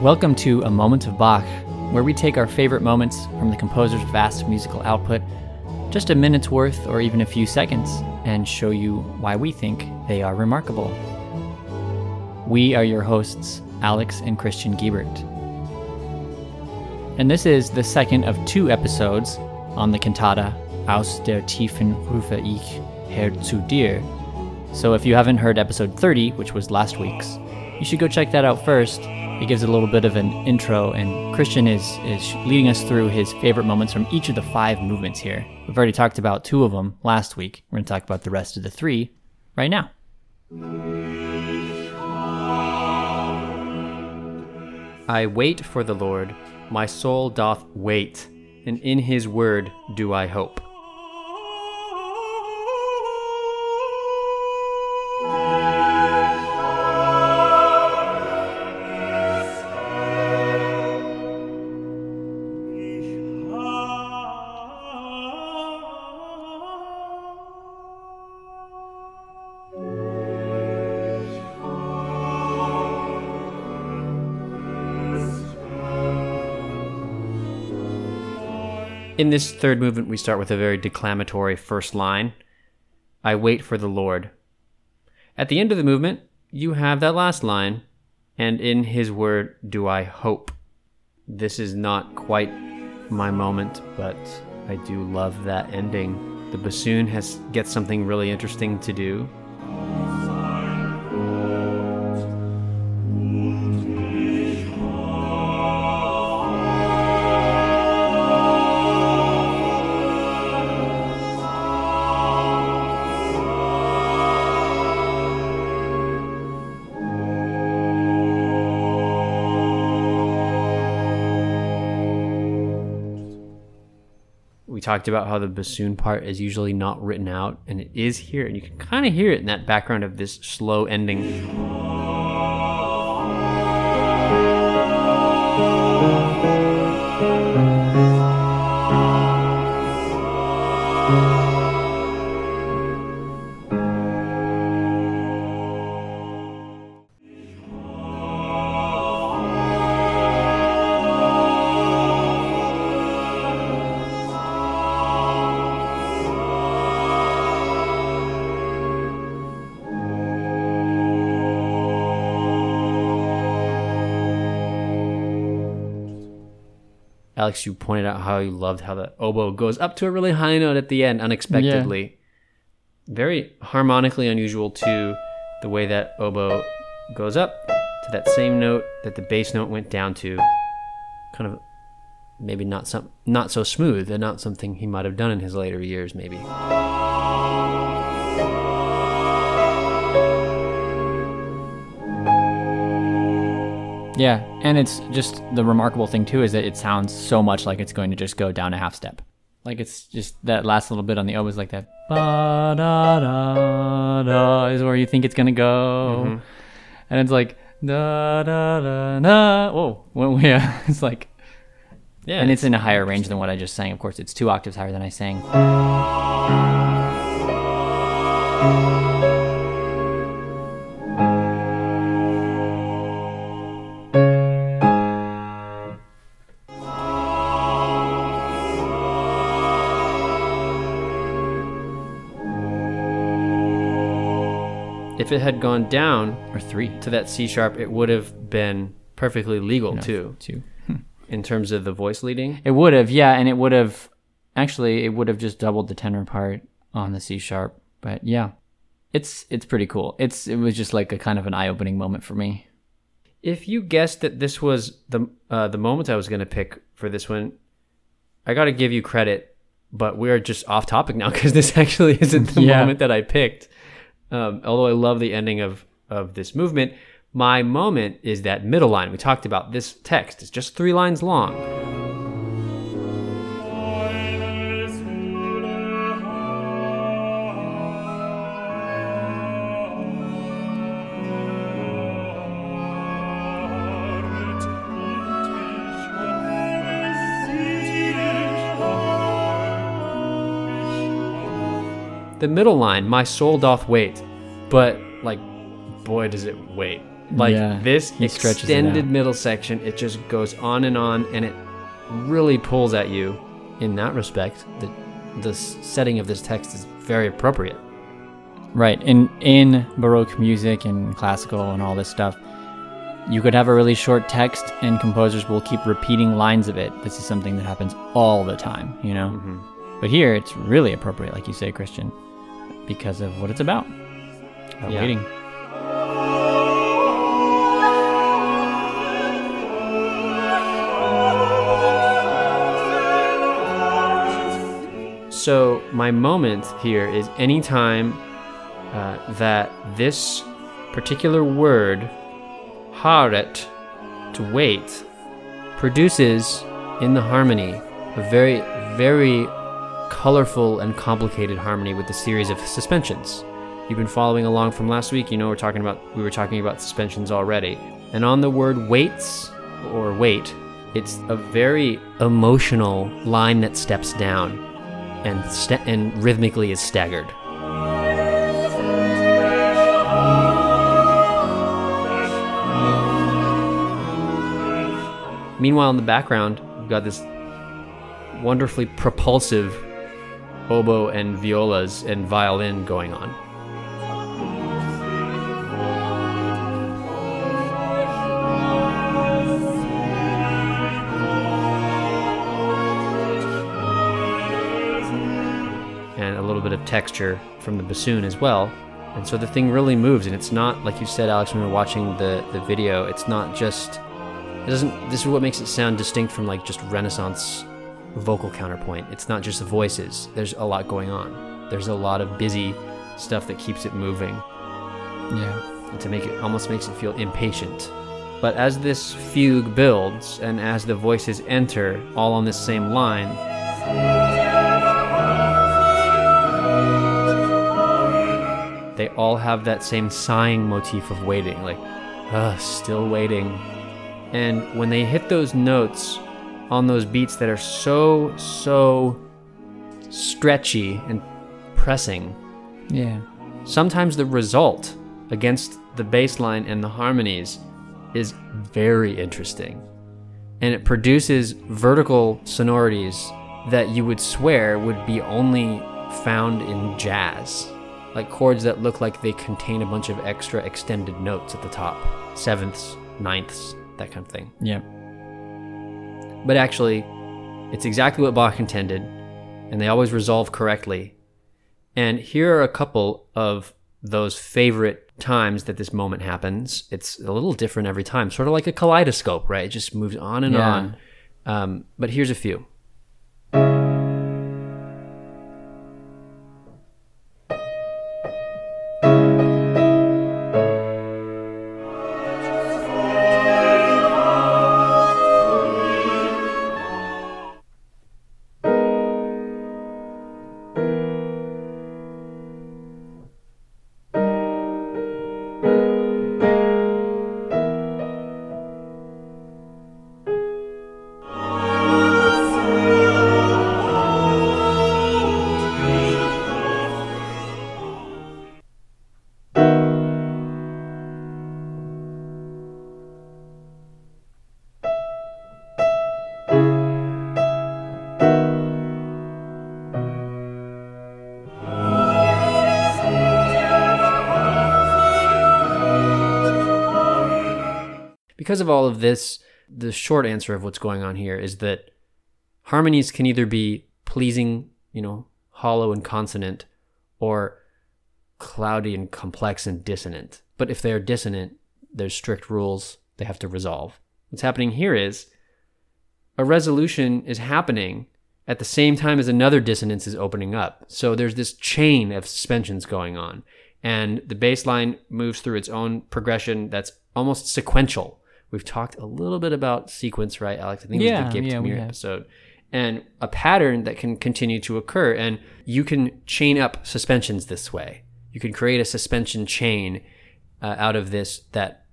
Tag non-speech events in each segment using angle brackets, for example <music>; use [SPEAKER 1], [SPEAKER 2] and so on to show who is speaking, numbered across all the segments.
[SPEAKER 1] Welcome to A Moment of Bach, where we take our favorite moments from the composer's vast musical output, just a minute's worth or even a few seconds, and show you why we think they are remarkable. We are your hosts, Alex and Christian Giebert. And this is the second of two episodes on the cantata Aus der Tiefen rufe ich Herr zu dir. So if you haven't heard episode 30, which was last week's, you should go check that out first. It gives a little bit of an intro, and Christian is, is leading us through his favorite moments from each of the five movements here. We've already talked about two of them last week. We're going to talk about the rest of the three right now. I wait for the Lord, my soul doth wait, and in his word do I hope. In this third movement, we start with a very declamatory first line I wait for the Lord. At the end of the movement, you have that last line, and in his word do I hope. This is not quite my moment, but I do love that ending. The bassoon has gets something really interesting to do. Talked about how the bassoon part is usually not written out, and it is here, and you can kind of hear it in that background of this slow ending. Alex, you pointed out how you loved how the oboe goes up to a really high note at the end unexpectedly. Very harmonically unusual to the way that oboe goes up to that same note that the bass note went down to. Kind of maybe not some not so smooth and not something he might have done in his later years maybe. Yeah, and it's just the remarkable thing too is that it sounds so much like it's going to just go down a half step. Like it's just that last little bit on the oboe is like that ba da da da is where you think it's gonna go,
[SPEAKER 2] Mm-hmm.
[SPEAKER 1] and it's like da da da da. Whoa, <laughs> well, yeah, it's like,
[SPEAKER 2] Yeah,
[SPEAKER 1] and it's in a higher range than what I just sang. Of course, it's two octaves higher than I sang. If it had gone down
[SPEAKER 2] or three.
[SPEAKER 1] to that C sharp, it would have been perfectly legal too,
[SPEAKER 2] Two. <laughs>
[SPEAKER 1] in terms of the voice leading.
[SPEAKER 2] It would have, yeah, and it would have actually it would have just doubled the tenor part on the C sharp. But yeah, it's it's pretty cool. It's it was just like a kind of an eye opening moment for me.
[SPEAKER 1] If you guessed that this was the uh, the moment I was going to pick for this one, I got to give you credit, but we're just off topic now <laughs> because this actually isn't the
[SPEAKER 2] Yeah.
[SPEAKER 1] moment that I picked. Um, although I love the ending of of this movement, my moment is that middle line. We talked about this text; it's just three lines long. The middle line, my soul doth wait, but like, boy, does it wait. Like
[SPEAKER 2] Yeah,
[SPEAKER 1] this
[SPEAKER 2] he stretches it
[SPEAKER 1] extended middle section, it just goes on and on, and it really pulls at you. In that respect, the the setting of this text is very appropriate.
[SPEAKER 2] Right. In in Baroque music and classical and all this stuff, you could have a really short text and composers will keep repeating lines of it. This is something that happens all the time, you know?
[SPEAKER 1] Mm-hmm.
[SPEAKER 2] But here it's really appropriate, like you say, Christian, because of what it's about. About
[SPEAKER 1] Yeah.
[SPEAKER 2] waiting.
[SPEAKER 1] So my moment here is anytime uh, that this particular word, harret, to wait, produces in the harmony a very, very colorful and complicated harmony with the series of suspensions. You've been following along from last week. You know we're talking about we were talking about suspensions already. And on the word waits or wait, it's a very emotional line that steps down and and rhythmically is staggered. Meanwhile, in the background, we've got this wonderfully propulsive oboe and violas and violin going on. and a little bit of texture from the bassoon as well. And so the thing really moves, and it's not like you said, Alex, when we were watching the, the video. It's not just it doesn't. This is what makes it sound distinct from like just Renaissance vocal counterpoint. It's not just the voices. There's a lot going on. There's a lot of busy stuff that keeps it moving,
[SPEAKER 2] Yeah.
[SPEAKER 1] and to make it almost makes it feel impatient. But as this fugue builds, and as the voices enter, all on this same line, they all have that same sighing motif of waiting, like, ugh, still waiting. And when they hit those notes on those beats that are so, so stretchy and pressing,
[SPEAKER 2] Yeah.
[SPEAKER 1] sometimes the result against the bass line and the harmonies is very interesting. And it produces vertical sonorities that you would swear would be only found in jazz. Like chords that look like they contain a bunch of extra extended notes at the top sevenths, ninths, that kind of thing.
[SPEAKER 2] Yeah.
[SPEAKER 1] But actually, it's exactly what Bach intended, and they always resolve correctly. And here are a couple of those favorite times that this moment happens. It's a little different every time, sort of like a kaleidoscope, right? It just moves on and
[SPEAKER 2] Yeah.
[SPEAKER 1] on. Um, but here's a few. All of this, the short answer of what's going on here is that harmonies can either be pleasing, you know, hollow and consonant, or cloudy and complex and dissonant. But if they are dissonant, there's strict rules they have to resolve. What's happening here is a resolution is happening at the same time as another dissonance is opening up. So there's this chain of suspensions going on. And the bass line moves through its own progression that's almost sequential. We've talked a little bit about sequence, right, Alex? I think it
[SPEAKER 2] Yeah,
[SPEAKER 1] was the Gift
[SPEAKER 2] yeah,
[SPEAKER 1] Mirror episode. And a pattern that can continue to occur. And you can chain up suspensions this way. You can create a suspension chain uh, out of this that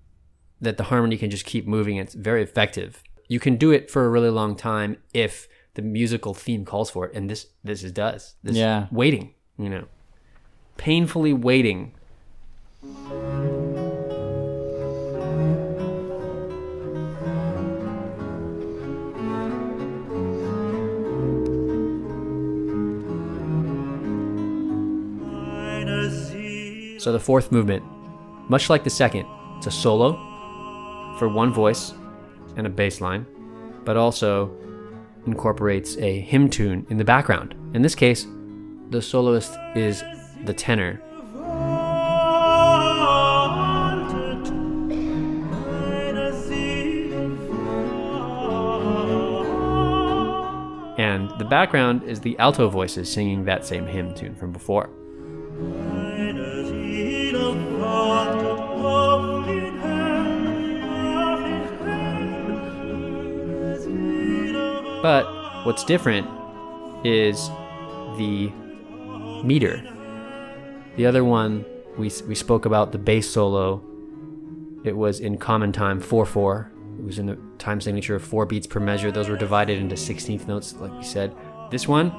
[SPEAKER 1] that the harmony can just keep moving. It's very effective. You can do it for a really long time if the musical theme calls for it, and this this is does. This
[SPEAKER 2] Yeah.
[SPEAKER 1] waiting, you know, painfully waiting. So the fourth movement, much like the second, it's a solo for one voice and a bass line, but also incorporates a hymn tune in the background. In this case, the soloist is the tenor. And the background is the alto voices singing that same hymn tune from before. But what's different is the meter. The other one, we, we spoke about the bass solo. It was in common time 4 4. It was in the time signature of 4 beats per measure. Those were divided into 16th notes, like we said. This one,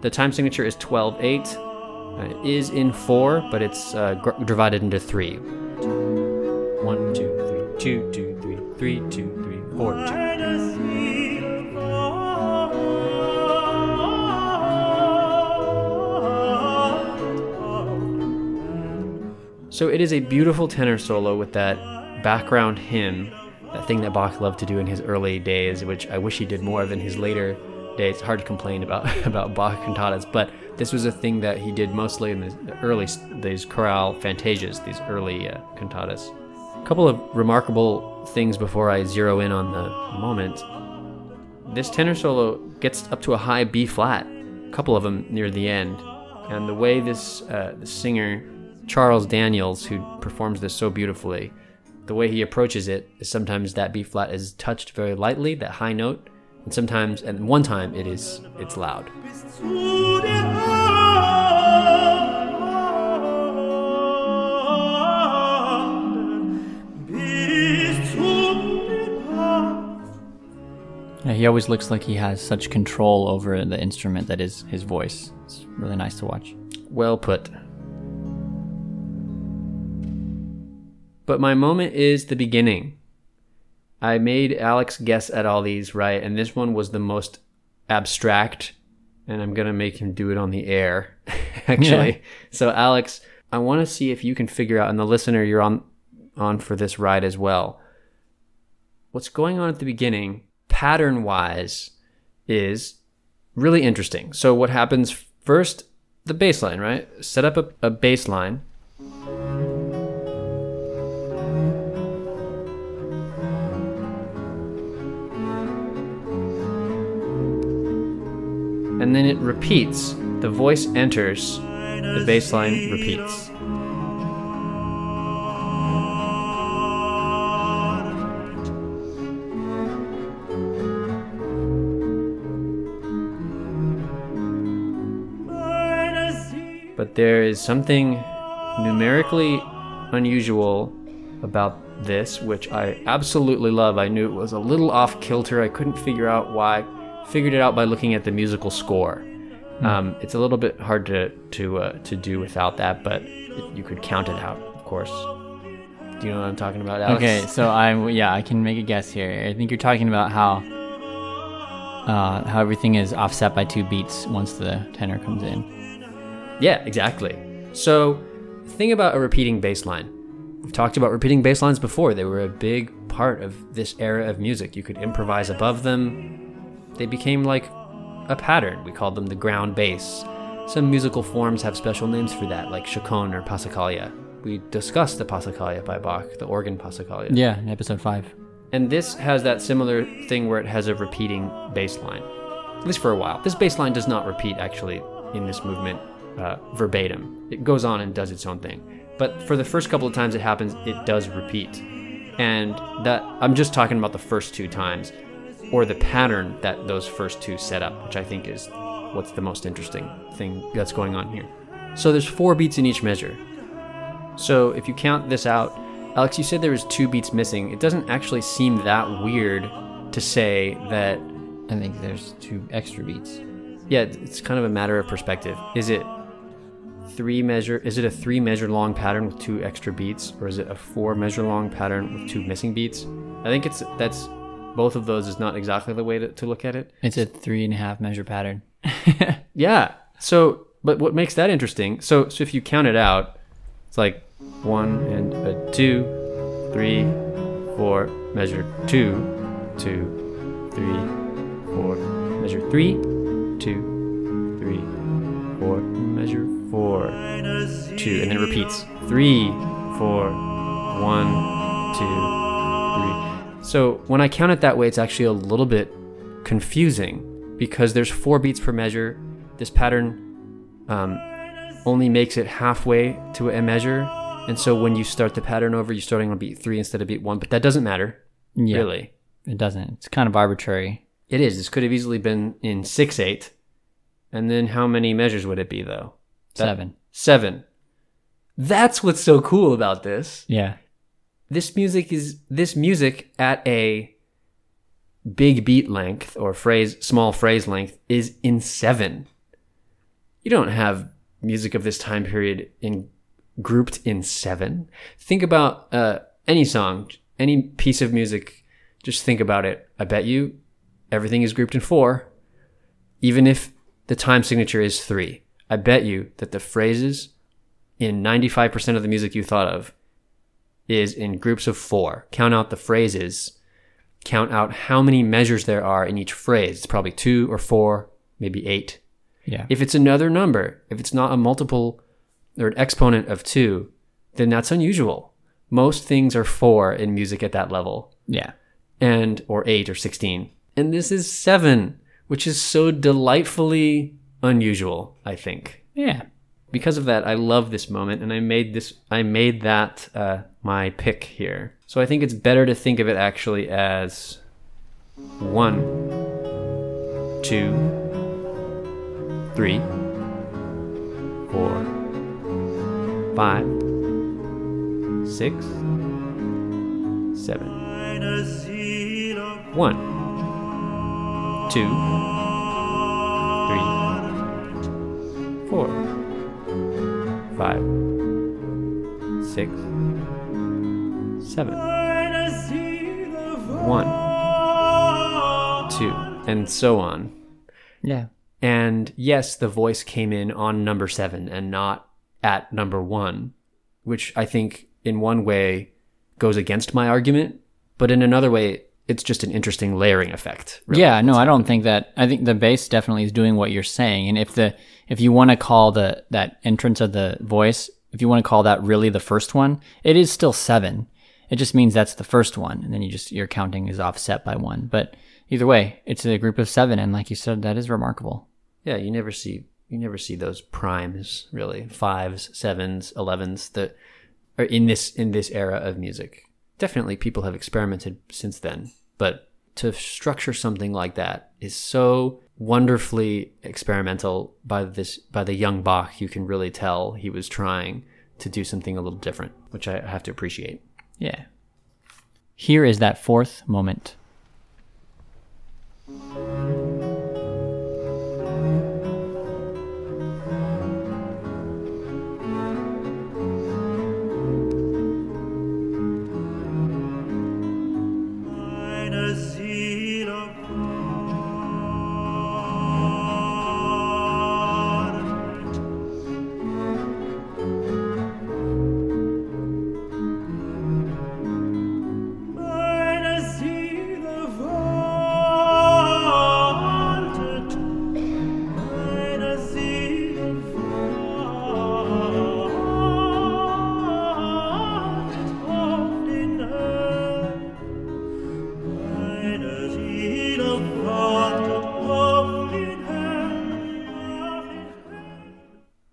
[SPEAKER 1] the time signature is 12 8. Uh, it is in 4, but it's uh, gr- divided into 3. 1, 2, 3, 2, 2, 3, 3, 2, 3, 4, 2. So it is a beautiful tenor solo with that background hymn, that thing that Bach loved to do in his early days, which I wish he did more of in his later days. It's hard to complain about <laughs> about Bach cantatas, but this was a thing that he did mostly in the early these chorale fantasias, these early uh, cantatas. A couple of remarkable things before I zero in on the moment. This tenor solo gets up to a high B flat, a couple of them near the end, and the way this uh, the singer Charles Daniels, who performs this so beautifully, the way he approaches it is sometimes that B flat is touched very lightly, that high note, and sometimes, and one time, it is it's loud.
[SPEAKER 2] Yeah, he always looks like he has such control over the instrument that is his voice. It's really nice to watch.
[SPEAKER 1] Well put. But my moment is the beginning. I made Alex guess at all these right, and this one was the most abstract, and I'm gonna make him do it on the air, <laughs> actually.
[SPEAKER 2] Yeah.
[SPEAKER 1] So Alex, I want to see if you can figure out, and the listener, you're on on for this ride as well. What's going on at the beginning, pattern wise, is really interesting. So what happens first? The baseline, right? Set up a, a bass and then it repeats. The voice enters, the bass line repeats. But there is something numerically unusual about this, which I absolutely love. I knew it was a little off kilter. I couldn't figure out why figured it out by looking at the musical score. Um, it's a little bit hard to to uh, to do without that, but you could count it out, of course. Do you know what I'm talking about, Alex?
[SPEAKER 2] Okay, so I yeah I can make a guess here. I think you're talking about how uh, how everything is offset by two beats once the tenor comes in.
[SPEAKER 1] Yeah, exactly. So, think about a repeating bass line. We've talked about repeating bass lines before. They were a big part of this era of music. You could improvise above them. They became like a pattern. We called them the ground bass. Some musical forms have special names for that, like chaconne or passacaglia. We discussed the passacaglia by Bach, the organ passacaglia.
[SPEAKER 2] Yeah, in episode five.
[SPEAKER 1] And this has that similar thing where it has a repeating bass line, at least for a while. This bass line does not repeat actually in this movement uh, verbatim. It goes on and does its own thing. But for the first couple of times it happens, it does repeat. And that I'm just talking about the first two times, or the pattern that those first two set up, which I think is what's the most interesting thing that's going on here. So there's four beats in each measure. So if you count this out, Alex, you said there was two beats missing. It doesn't actually seem that weird to say that.
[SPEAKER 2] I think there's two extra beats.
[SPEAKER 1] Yeah, it's kind of a matter of perspective. Is it three measure? Is it a three measure long pattern with two extra beats, or is it a four measure long pattern with two missing beats? I think it's that's both of those is not exactly the way to, to look at it.
[SPEAKER 2] It's a three and a half measure pattern. <laughs>
[SPEAKER 1] Yeah. So but what makes that interesting? So, so if you count it out, it's like one and a two, three, four, measure two, two, three, four, measure three, two, three, four, measure four, two, and then it repeats three, four, one, two. So when I count it that way, it's actually a little bit confusing because there's four beats per measure. This pattern um, only makes it halfway to a measure. And so when you start the pattern over, you're starting on beat three instead of beat one, but that doesn't matter,
[SPEAKER 2] Yeah.
[SPEAKER 1] really.
[SPEAKER 2] It doesn't. It's kind of arbitrary.
[SPEAKER 1] It is. This could have easily been in 6 8. And then how many measures would it be, though? That-
[SPEAKER 2] Seven.
[SPEAKER 1] Seven. That's what's so cool about this.
[SPEAKER 2] Yeah.
[SPEAKER 1] This music is this music at a big beat length or phrase small phrase length is in 7. You don't have music of this time period in grouped in 7. Think about uh, any song, any piece of music, just think about it. I bet you everything is grouped in 4 even if the time signature is 3. I bet you that the phrases in 95% of the music you thought of is in groups of four. Count out the phrases, count out how many measures there are in each phrase. It's probably two or four, maybe eight.
[SPEAKER 2] Yeah.
[SPEAKER 1] If it's another number, if it's not a multiple or an exponent of two, then that's unusual. Most things are four in music at that level,
[SPEAKER 2] yeah.
[SPEAKER 1] and or eight or 16. And this is seven, which is so delightfully unusual, I think
[SPEAKER 2] Yeah.
[SPEAKER 1] because of that, I love this moment, and I made this. I made that uh, my pick here. So I think it's better to think of it actually as one, two, three, four, five, six, seven. One, two, three, four five, six, seven, one, two, and so on.
[SPEAKER 2] Yeah.
[SPEAKER 1] And yes, the voice came in on number seven and not at number one, which I think in one way goes against my argument, but in another way, it's just an interesting layering effect. really.
[SPEAKER 2] Yeah, no, I don't think that. I think the bass definitely is doing what you're saying, and if the if you want to call the that entrance of the voice, if you want to call that really the first one, it is still seven. It just means that's the first one, and then you just your counting is offset by one. But either way, it's a group of seven, and like you said, that is remarkable.
[SPEAKER 1] Yeah, you never see you never see those primes really fives, sevens, elevens that are in this in this era of music. Definitely, people have experimented since then, but to structure something like that is so wonderfully experimental by this by the young Bach. You can really tell he was trying to do something a little different, which I have to appreciate.
[SPEAKER 2] Yeah. Here is that fourth moment.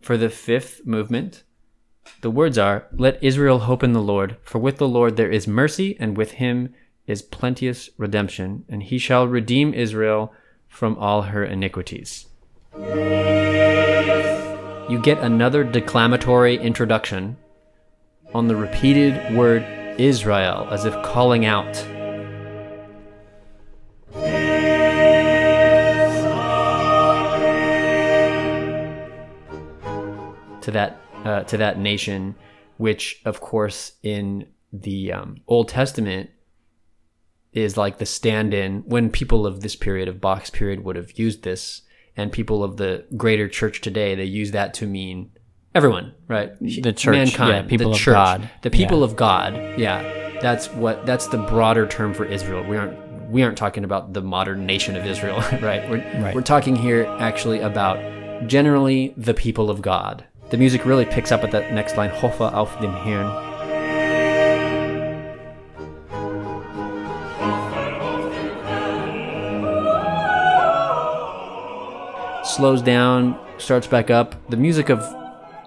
[SPEAKER 1] For the fifth movement, the words are Let Israel hope in the Lord, for with the Lord there is mercy, and with him is plenteous redemption, and he shall redeem Israel from all her iniquities. You get another declamatory introduction on the repeated word Israel, as if calling out. To that uh, to that nation, which of course in the um, Old Testament is like the stand-in when people of this period of Bach's period would have used this and people of the greater church today, they use that to mean everyone, right?
[SPEAKER 2] The church, yeah, people
[SPEAKER 1] the
[SPEAKER 2] of
[SPEAKER 1] church,
[SPEAKER 2] God.
[SPEAKER 1] the people
[SPEAKER 2] Yeah.
[SPEAKER 1] of God. Yeah, that's what that's the broader term for Israel. We aren't we aren't talking about the modern nation of Israel, <laughs> right? We're
[SPEAKER 2] Right.
[SPEAKER 1] we're talking here actually about generally the people of God. The music really picks up at that next line, hoffe auf den Herrn. slows down, starts back up. The music of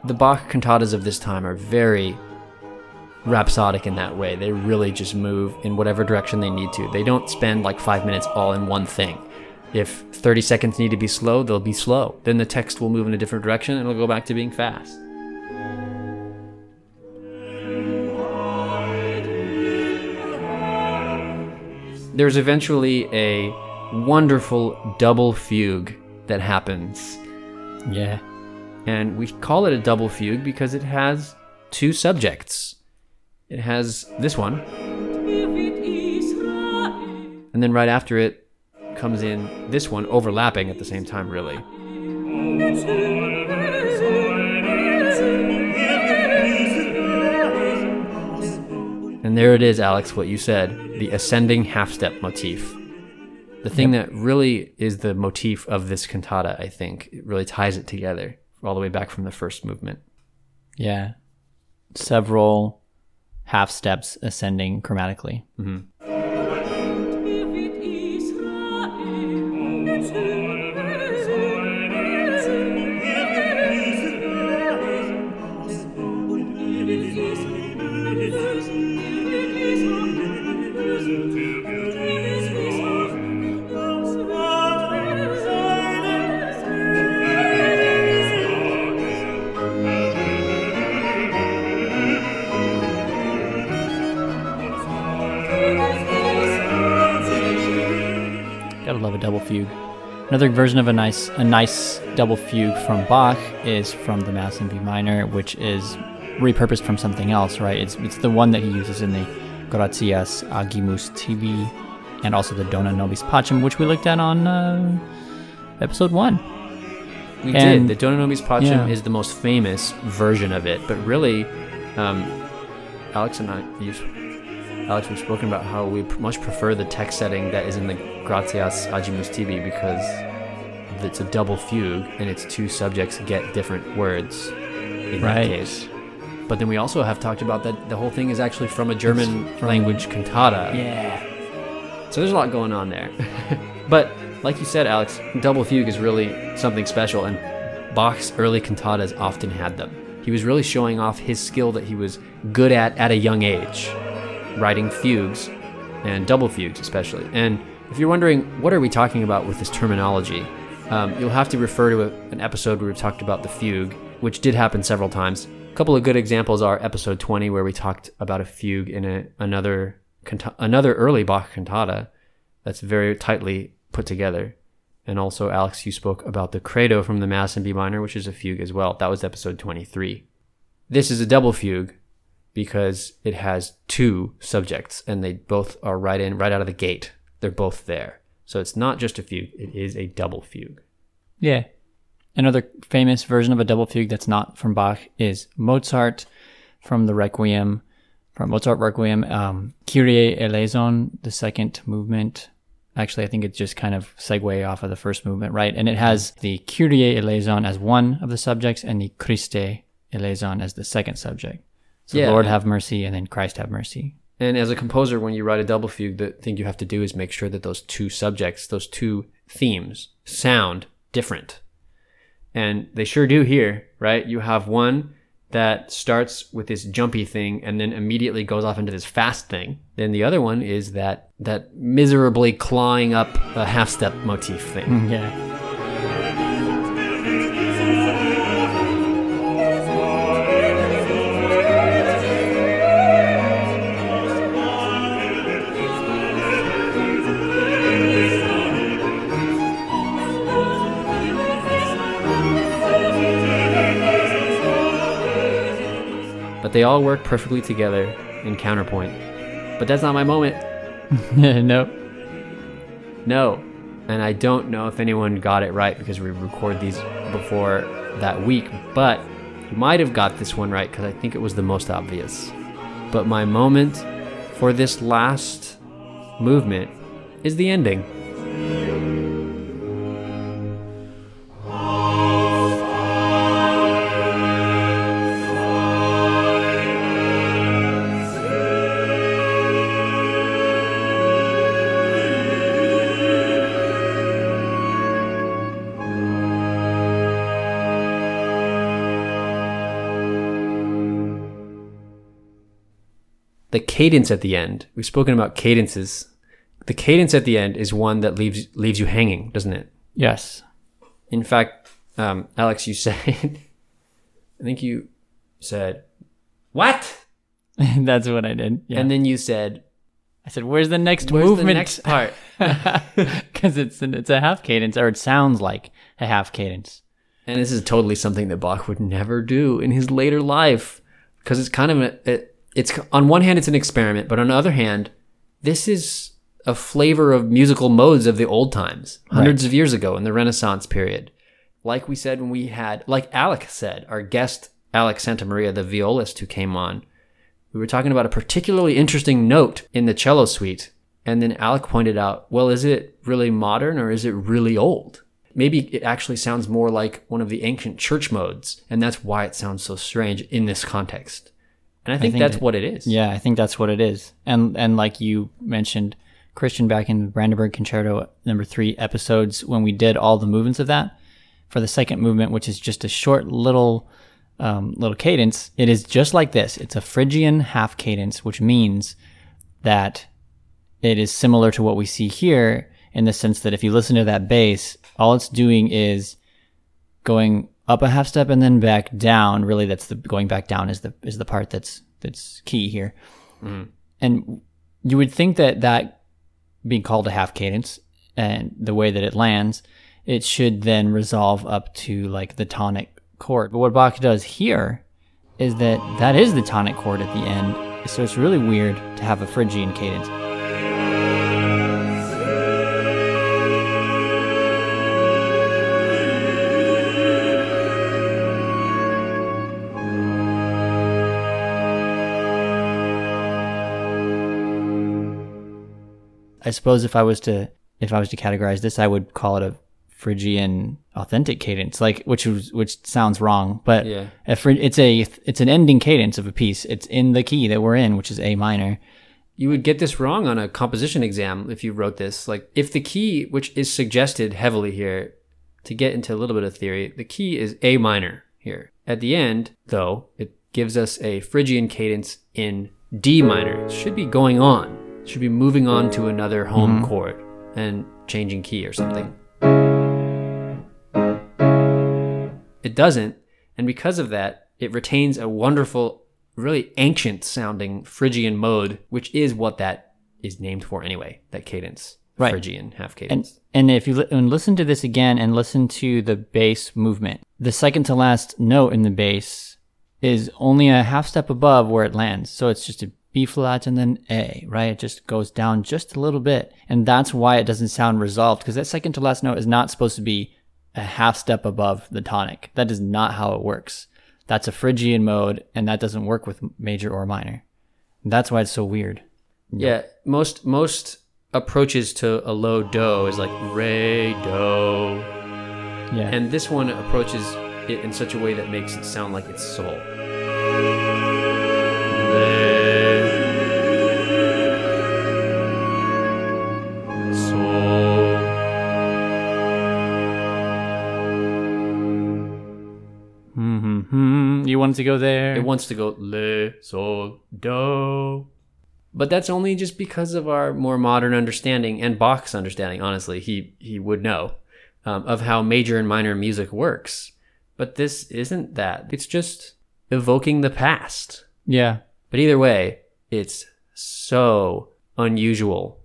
[SPEAKER 1] the Bach cantatas of this time are very rhapsodic in that way. They really just move in whatever direction they need to. They don't spend like five minutes all in one thing. If 30 seconds need to be slow, they'll be slow. Then the text will move in a different direction and it'll go back to being fast. There's eventually a wonderful double fugue that happens
[SPEAKER 2] Yeah.
[SPEAKER 1] and we call it a double fugue because it has two subjects. It has this one, and then right after it comes in this one, overlapping at the same time, really. And there it is, Alex, what you said the ascending half step motif. The thing that really is the motif of this cantata, I think, it really ties it together all the way back from the first movement.
[SPEAKER 2] Yeah. Several half steps ascending chromatically. Gotta Another version of a nice a nice double fugue from Bach is from the Mass in B minor, which is repurposed from something else, right? It's it's the one that he uses in the Gratias Agimus Tibi and also the Dona Nobis Pacem, which we looked at on uh, episode one.
[SPEAKER 1] We
[SPEAKER 2] And-
[SPEAKER 1] did. The Dona Nobis Pacem
[SPEAKER 2] yeah.
[SPEAKER 1] is the most famous version of it, but really, um, Alex and I, you've, Alex, we've spoken about how we much prefer the text setting that is in the Gratias Agimus Tibi because it's a double fugue and its two subjects get different words in that
[SPEAKER 2] Right.
[SPEAKER 1] case. But then we also have talked about that the whole thing is actually from a German
[SPEAKER 2] from-
[SPEAKER 1] language cantata.
[SPEAKER 2] Yeah.
[SPEAKER 1] So there's a lot going on there. <laughs> but like you said, Alex, double fugue is really something special, and Bach's early cantatas often had them. He was really showing off his skill that he was good at at a young age, writing fugues and double fugues especially. And if you're wondering what are we talking about with this terminology, um, you'll have to refer to a, an episode where we've talked about the fugue, which did happen several times. A couple of good examples are episode 20, where we talked about a fugue in a, another another early Bach cantata that's very tightly put together. And also, Alex, you spoke about the credo from the Mass in B minor, which is a fugue as well. That was episode 23. This is a double fugue because it has two subjects and they both are right in, right out of the gate. They're both there. So it's not just a fugue, it is a double fugue.
[SPEAKER 2] Yeah. Another famous version of a double fugue that's not from Bach is Mozart from the Requiem, from Mozart Requiem, um, Kyrie eleison, the second movement. Actually, I think it's just kind of segue off of the first movement, right? And it has the Kyrie eleison as one of the subjects and the Christe eleison as the second subject. So
[SPEAKER 1] Yeah.
[SPEAKER 2] Lord have mercy and then Christ have mercy.
[SPEAKER 1] And as a composer, when you write a double fugue, the thing you have to do is make sure that those two subjects, those two themes, sound different. And they sure do here, right? You have one that starts with this jumpy thing and then immediately goes off into this fast thing. Then the other one is that that miserably clawing up a half step motif thing. <laughs>
[SPEAKER 2] Yeah.
[SPEAKER 1] But they all work perfectly together in counterpoint. But that's not my moment. <laughs>
[SPEAKER 2] no.
[SPEAKER 1] No. and I don't know if anyone got it right because we record these before that week, but you might have got this one right because I think it was the most obvious. But my moment for this last movement is the ending. The cadence at the end we've spoken about cadences the cadence at the end is one that leaves leaves you hanging doesn't it
[SPEAKER 2] Yes.
[SPEAKER 1] in fact um, alex you <laughs> said i think you said what <laughs>
[SPEAKER 2] That's what I did. Yeah.
[SPEAKER 1] and then you said
[SPEAKER 2] I said, "Where's the next
[SPEAKER 1] where's
[SPEAKER 2] movement?"
[SPEAKER 1] the next <laughs> part
[SPEAKER 2] Because it's an, it's a half cadence, or it sounds like a half cadence.
[SPEAKER 1] and this is totally something that bach would never do in his later life because it's kind of a, it, it's on one hand it's an experiment but on the other hand this is a flavor of musical modes of the old times hundreds of years ago in the renaissance period. Like we said when we had like alec said our guest alex santa maria the violist who came on we were talking about a particularly interesting note in the cello suite. And then alec pointed out well is it really modern or is it really old? Maybe it actually sounds more like one of the ancient church modes. And that's why it sounds so strange in this context and i think,
[SPEAKER 2] think
[SPEAKER 1] that's
[SPEAKER 2] that-
[SPEAKER 1] what it is
[SPEAKER 2] Yeah, I think that's what it is. And and like you mentioned, Christian back in Brandenburg Concerto number three episodes when we did all the movements of that for the second movement, which is just a short little um, little cadence. It is just like this. It's a Phrygian half cadence, which means that it is similar to what we see here in the sense that if you listen to that bass, all it's doing is going up a half step and then back down. Really, that's the going back down is the is the part that's that's key here. Mm-hmm. And you would think that that being called a half cadence and the way that it lands, it should then resolve up to like the tonic chord. But what Bach does here is that that is the tonic chord at the end. So it's really weird to have a Phrygian cadence. I suppose if I was to if I was to categorize this, I would call it a Phrygian authentic cadence, like which was which sounds wrong, but
[SPEAKER 1] Yeah.
[SPEAKER 2] a it's a it's an ending cadence of a piece. It's in the key that we're in, which is A minor.
[SPEAKER 1] you would get this wrong on a composition exam if you wrote this. Like, if the key, which is suggested heavily here, to get into a little bit of theory, the key is A minor here. At the end, though, it gives us a Phrygian cadence in D minor. It should be going on. Should be moving on to another home mm-hmm. chord and changing key or something. It doesn't, and because of that, it retains a wonderful, really ancient sounding Phrygian mode, which is what that is named for anyway, that cadence.
[SPEAKER 2] Right.
[SPEAKER 1] Phrygian half
[SPEAKER 2] And
[SPEAKER 1] cadence.
[SPEAKER 2] and if you li- and listen to this again and listen to the bass movement, the second to last note in the bass is only a half step above where it lands. So it's just a B flat and then A, right? It just goes down just a little bit. And that's why it doesn't sound resolved because that second to last note is not supposed to be a half step above the tonic. That is not how it works. That's a Phrygian mode and that doesn't work with major or minor. That's why it's so weird.
[SPEAKER 1] yeah, most most approaches to a low do is like re do,
[SPEAKER 2] Yeah.
[SPEAKER 1] and this one approaches it in such a way that makes it sound like it's sol. Re,
[SPEAKER 2] to go there?
[SPEAKER 1] It wants to go le, sol, do. But that's only just because of our more modern understanding and Bach's understanding, honestly. He, he would know um, of how major and minor music works. But this isn't that. It's just evoking the past.
[SPEAKER 2] yeah.
[SPEAKER 1] But either way, it's so unusual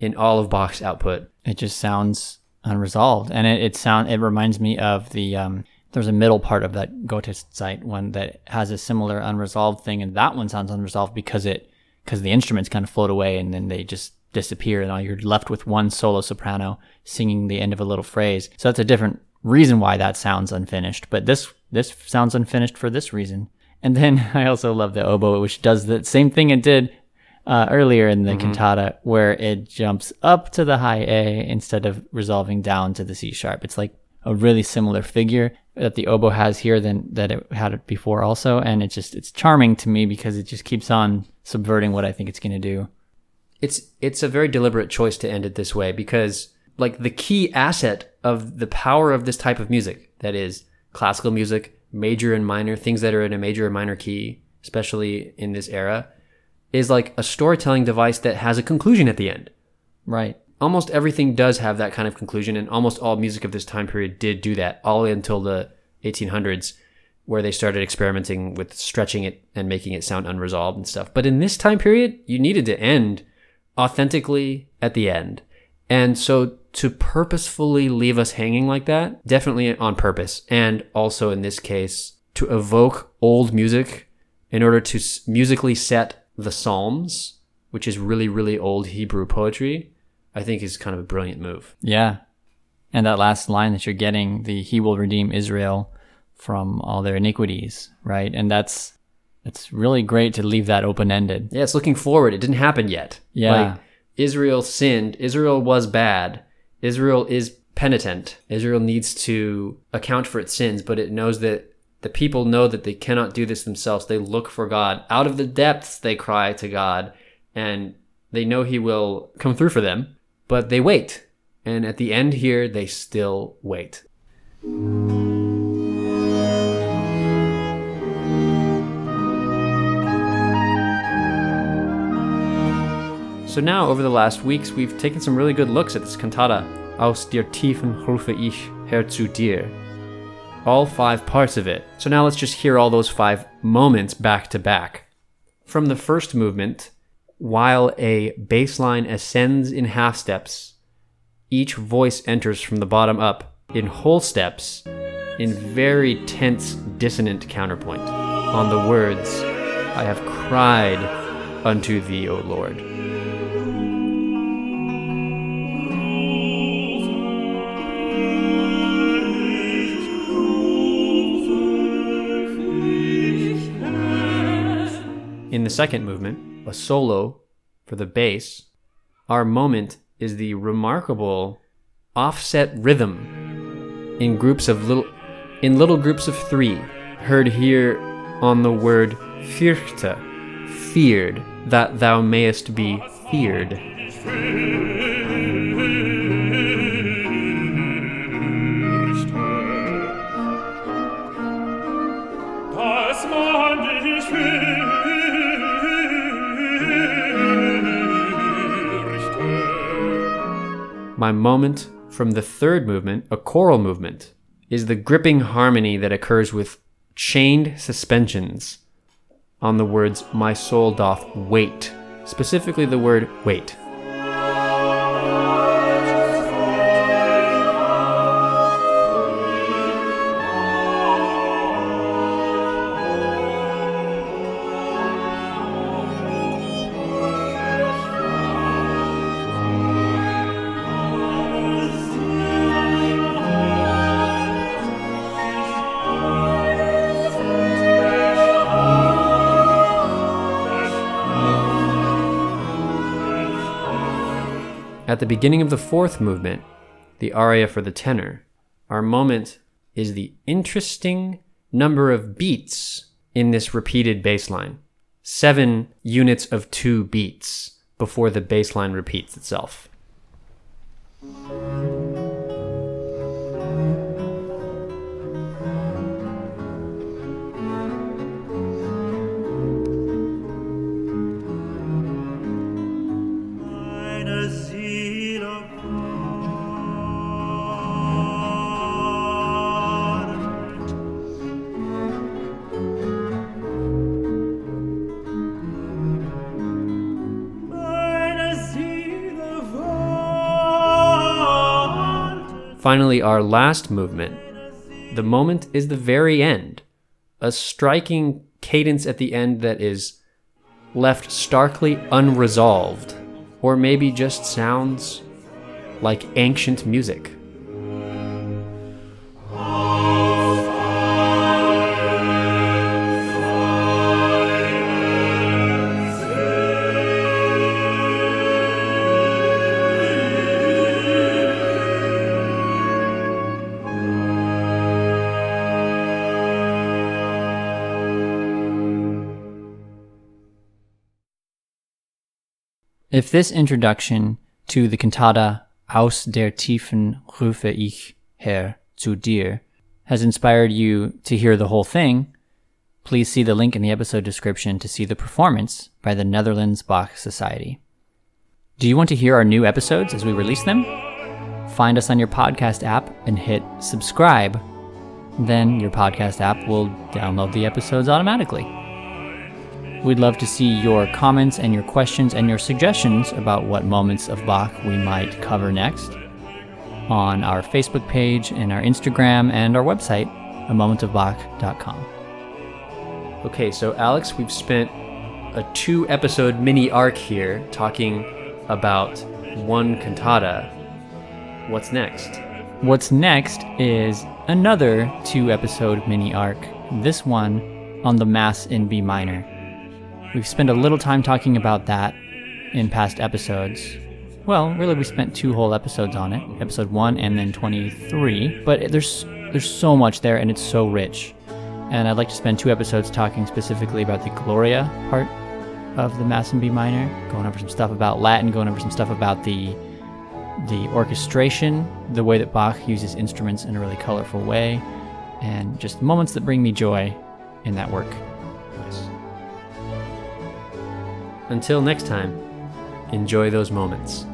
[SPEAKER 1] in all of Bach's output.
[SPEAKER 2] it just sounds unresolved and it, it sound it reminds me of the um there's a middle part of that Gottes Zeit one that has a similar unresolved thing and that one sounds unresolved because it because the instruments kind of float away and then they just disappear and all you're left with one solo soprano singing the end of a little phrase. So that's a different reason why that sounds unfinished. But this this sounds unfinished for this reason. And then <laughs> I also love the oboe, which does the same thing it did uh, earlier in the cantata, where it jumps up to the high A instead of resolving down to the C sharp. It's like a really similar figure that the oboe has here than that it had it before also, and it's just it's charming to me because it just keeps on subverting what I think it's going to do.
[SPEAKER 1] It's it's a very deliberate choice to end it this way because like the key asset of the power of this type of music that is classical music, major and minor things that are in a major and minor key, especially in this era, is like a storytelling device that has a conclusion at the end.
[SPEAKER 2] Right.
[SPEAKER 1] Almost everything does have that kind of conclusion, and almost all music of this time period did do that, all until the 1800s, where they started experimenting with stretching it and making it sound unresolved and stuff. But in this time period, you needed to end authentically at the end. And so to purposefully leave us hanging like that, definitely on purpose. And also in this case, to evoke old music in order to musically set the Psalms, which is really, really old Hebrew poetry, I think is kind of a brilliant move.
[SPEAKER 2] Yeah. And that last line that you're getting, the he will redeem Israel from all their iniquities, right? And that's it's really great to leave that open ended.
[SPEAKER 1] Yeah, it's looking forward. It didn't happen yet.
[SPEAKER 2] Yeah.
[SPEAKER 1] Like, Israel sinned. Israel was bad. Israel is penitent. Israel needs to account for its sins, but it knows that the people know that they cannot do this themselves. They look for God. Out of the depths, they cry to God, and they know He will come through for them, but they wait. And at the end here, they still wait. So now, over the last weeks, we've taken some really good looks at this cantata, Aus der Tiefen rufe ich Herr zu dir. All five parts of it. So now let's just hear all those five moments back to back. From the first movement, while a bass line ascends in half steps, each voice enters from the bottom up in whole steps in very tense, dissonant counterpoint on the words, I have cried unto thee, O Lord. In the second movement, a solo for the bass, our moment is the remarkable offset rhythm in groups of little in little groups of 3 heard here on the word fürchte feared that thou mayest be feared My moment from the third movement, a choral movement, is the gripping harmony that occurs with chained suspensions on the words, My soul doth wait. Specifically, the word wait. The beginning of the fourth movement, the aria for the tenor, our moment is the interesting number of beats in this repeated bass line. Seven units of two beats before the bass line repeats itself. Finally, our last movement. The moment is the very end. A striking cadence at the end that is left starkly unresolved or maybe just sounds like ancient music.
[SPEAKER 2] If this introduction to the cantata Aus der Tiefen rufe ich Herr zu dir has inspired you to hear the whole thing, please see the link in the episode description to see the performance by the Netherlands Bach Society. Do you want to hear our new episodes as we release them? Find us on your podcast app and hit subscribe. Then your podcast app will download the episodes automatically. We'd love to see your comments and your questions and your suggestions about what moments of Bach we might cover next on our Facebook page and our Instagram and our website, a momentofbach.com.
[SPEAKER 1] Okay, so Alex, we've spent a two episode mini arc here talking about one cantata. What's next?
[SPEAKER 2] What's next is another two episode mini arc, this one on the Mass in B minor. We've spent a little time talking about that in past episodes. Well, really, we spent two whole episodes on it, episode one and then 23. But there's there's so much there, and it's so rich. And I'd like to spend two episodes talking specifically about the Gloria part of the Mass in B minor, going over some stuff about Latin, going over some stuff about the the orchestration, the way that Bach uses instruments in a really colorful way, and just moments that bring me joy in that work.
[SPEAKER 1] Nice. Until next time, enjoy those moments.